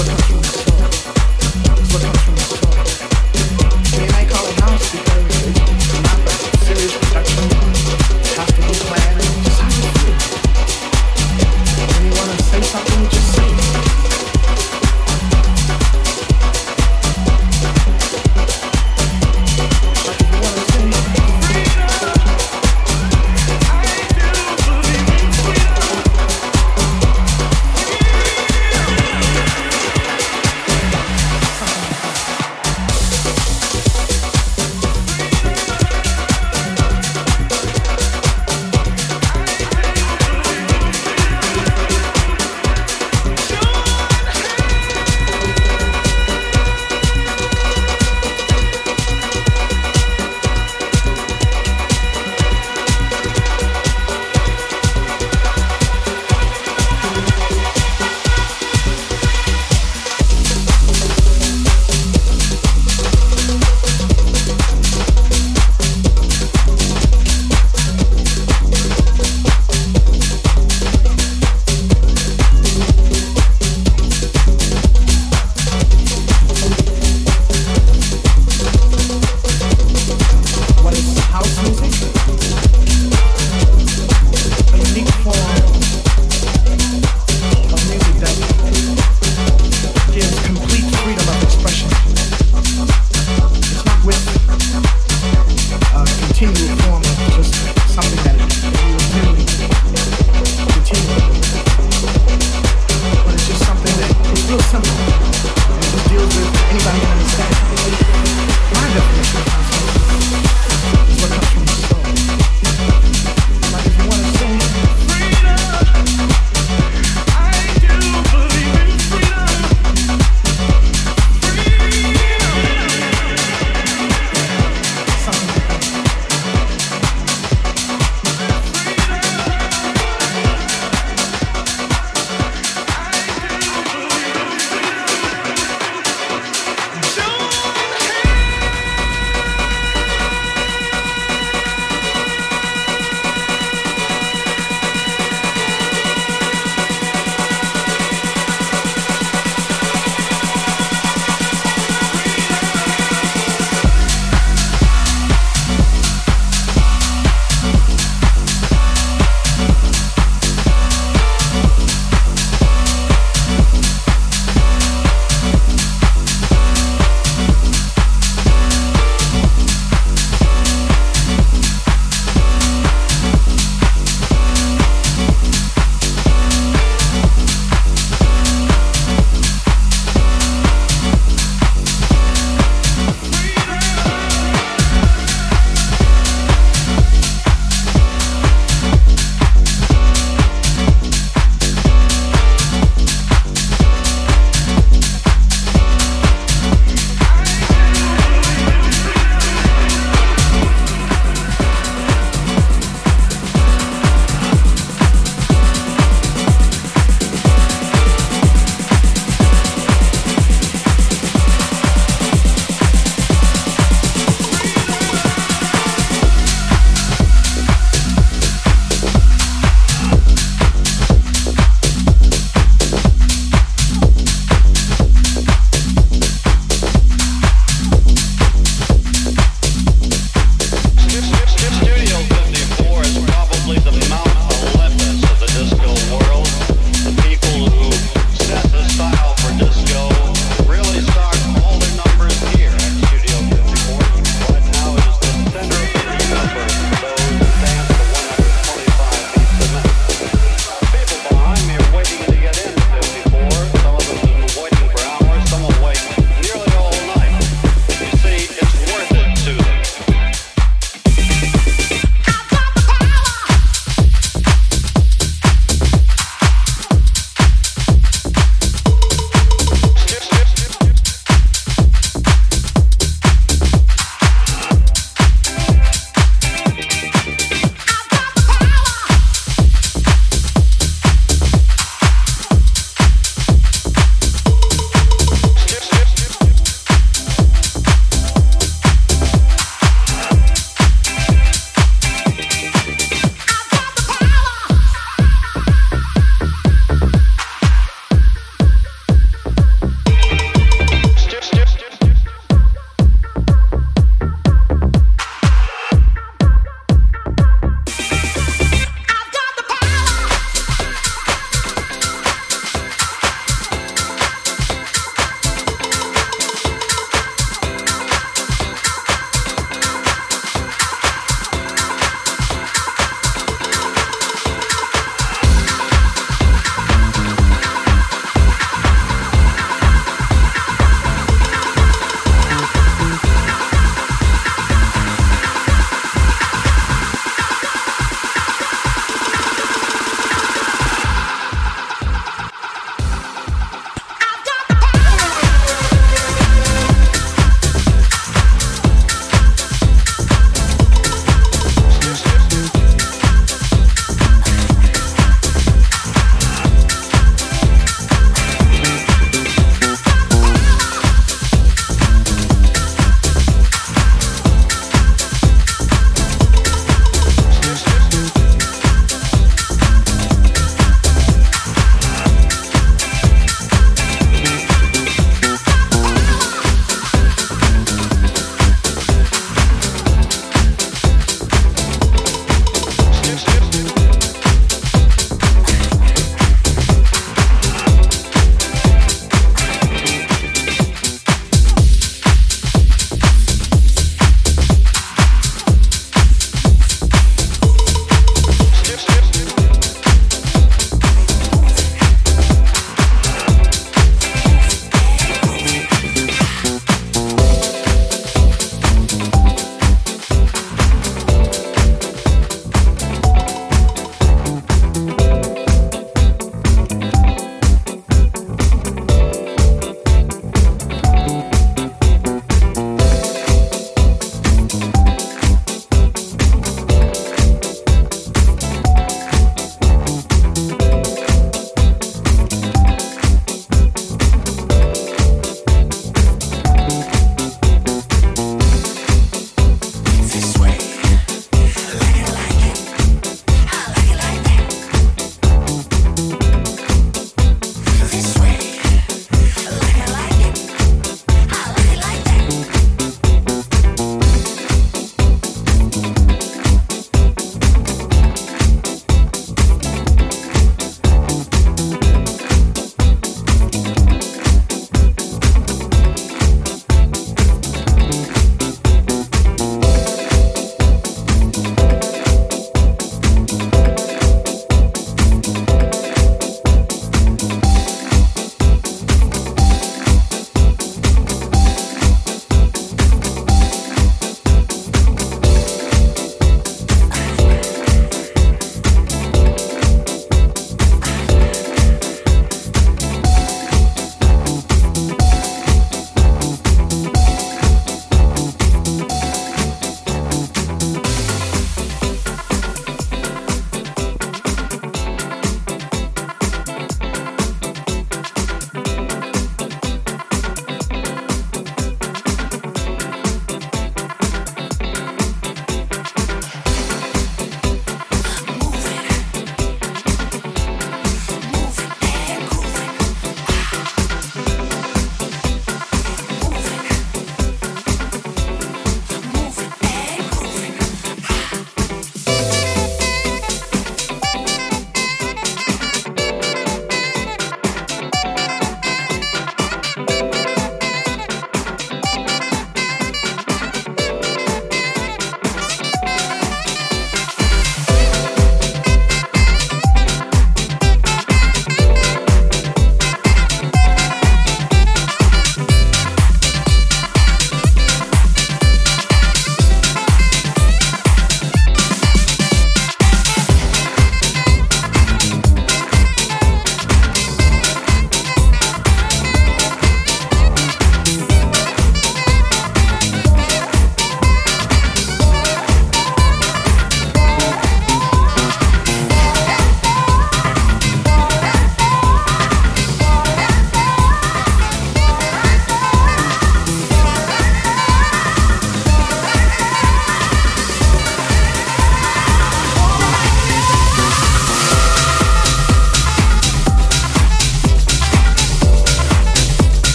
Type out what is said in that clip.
It's what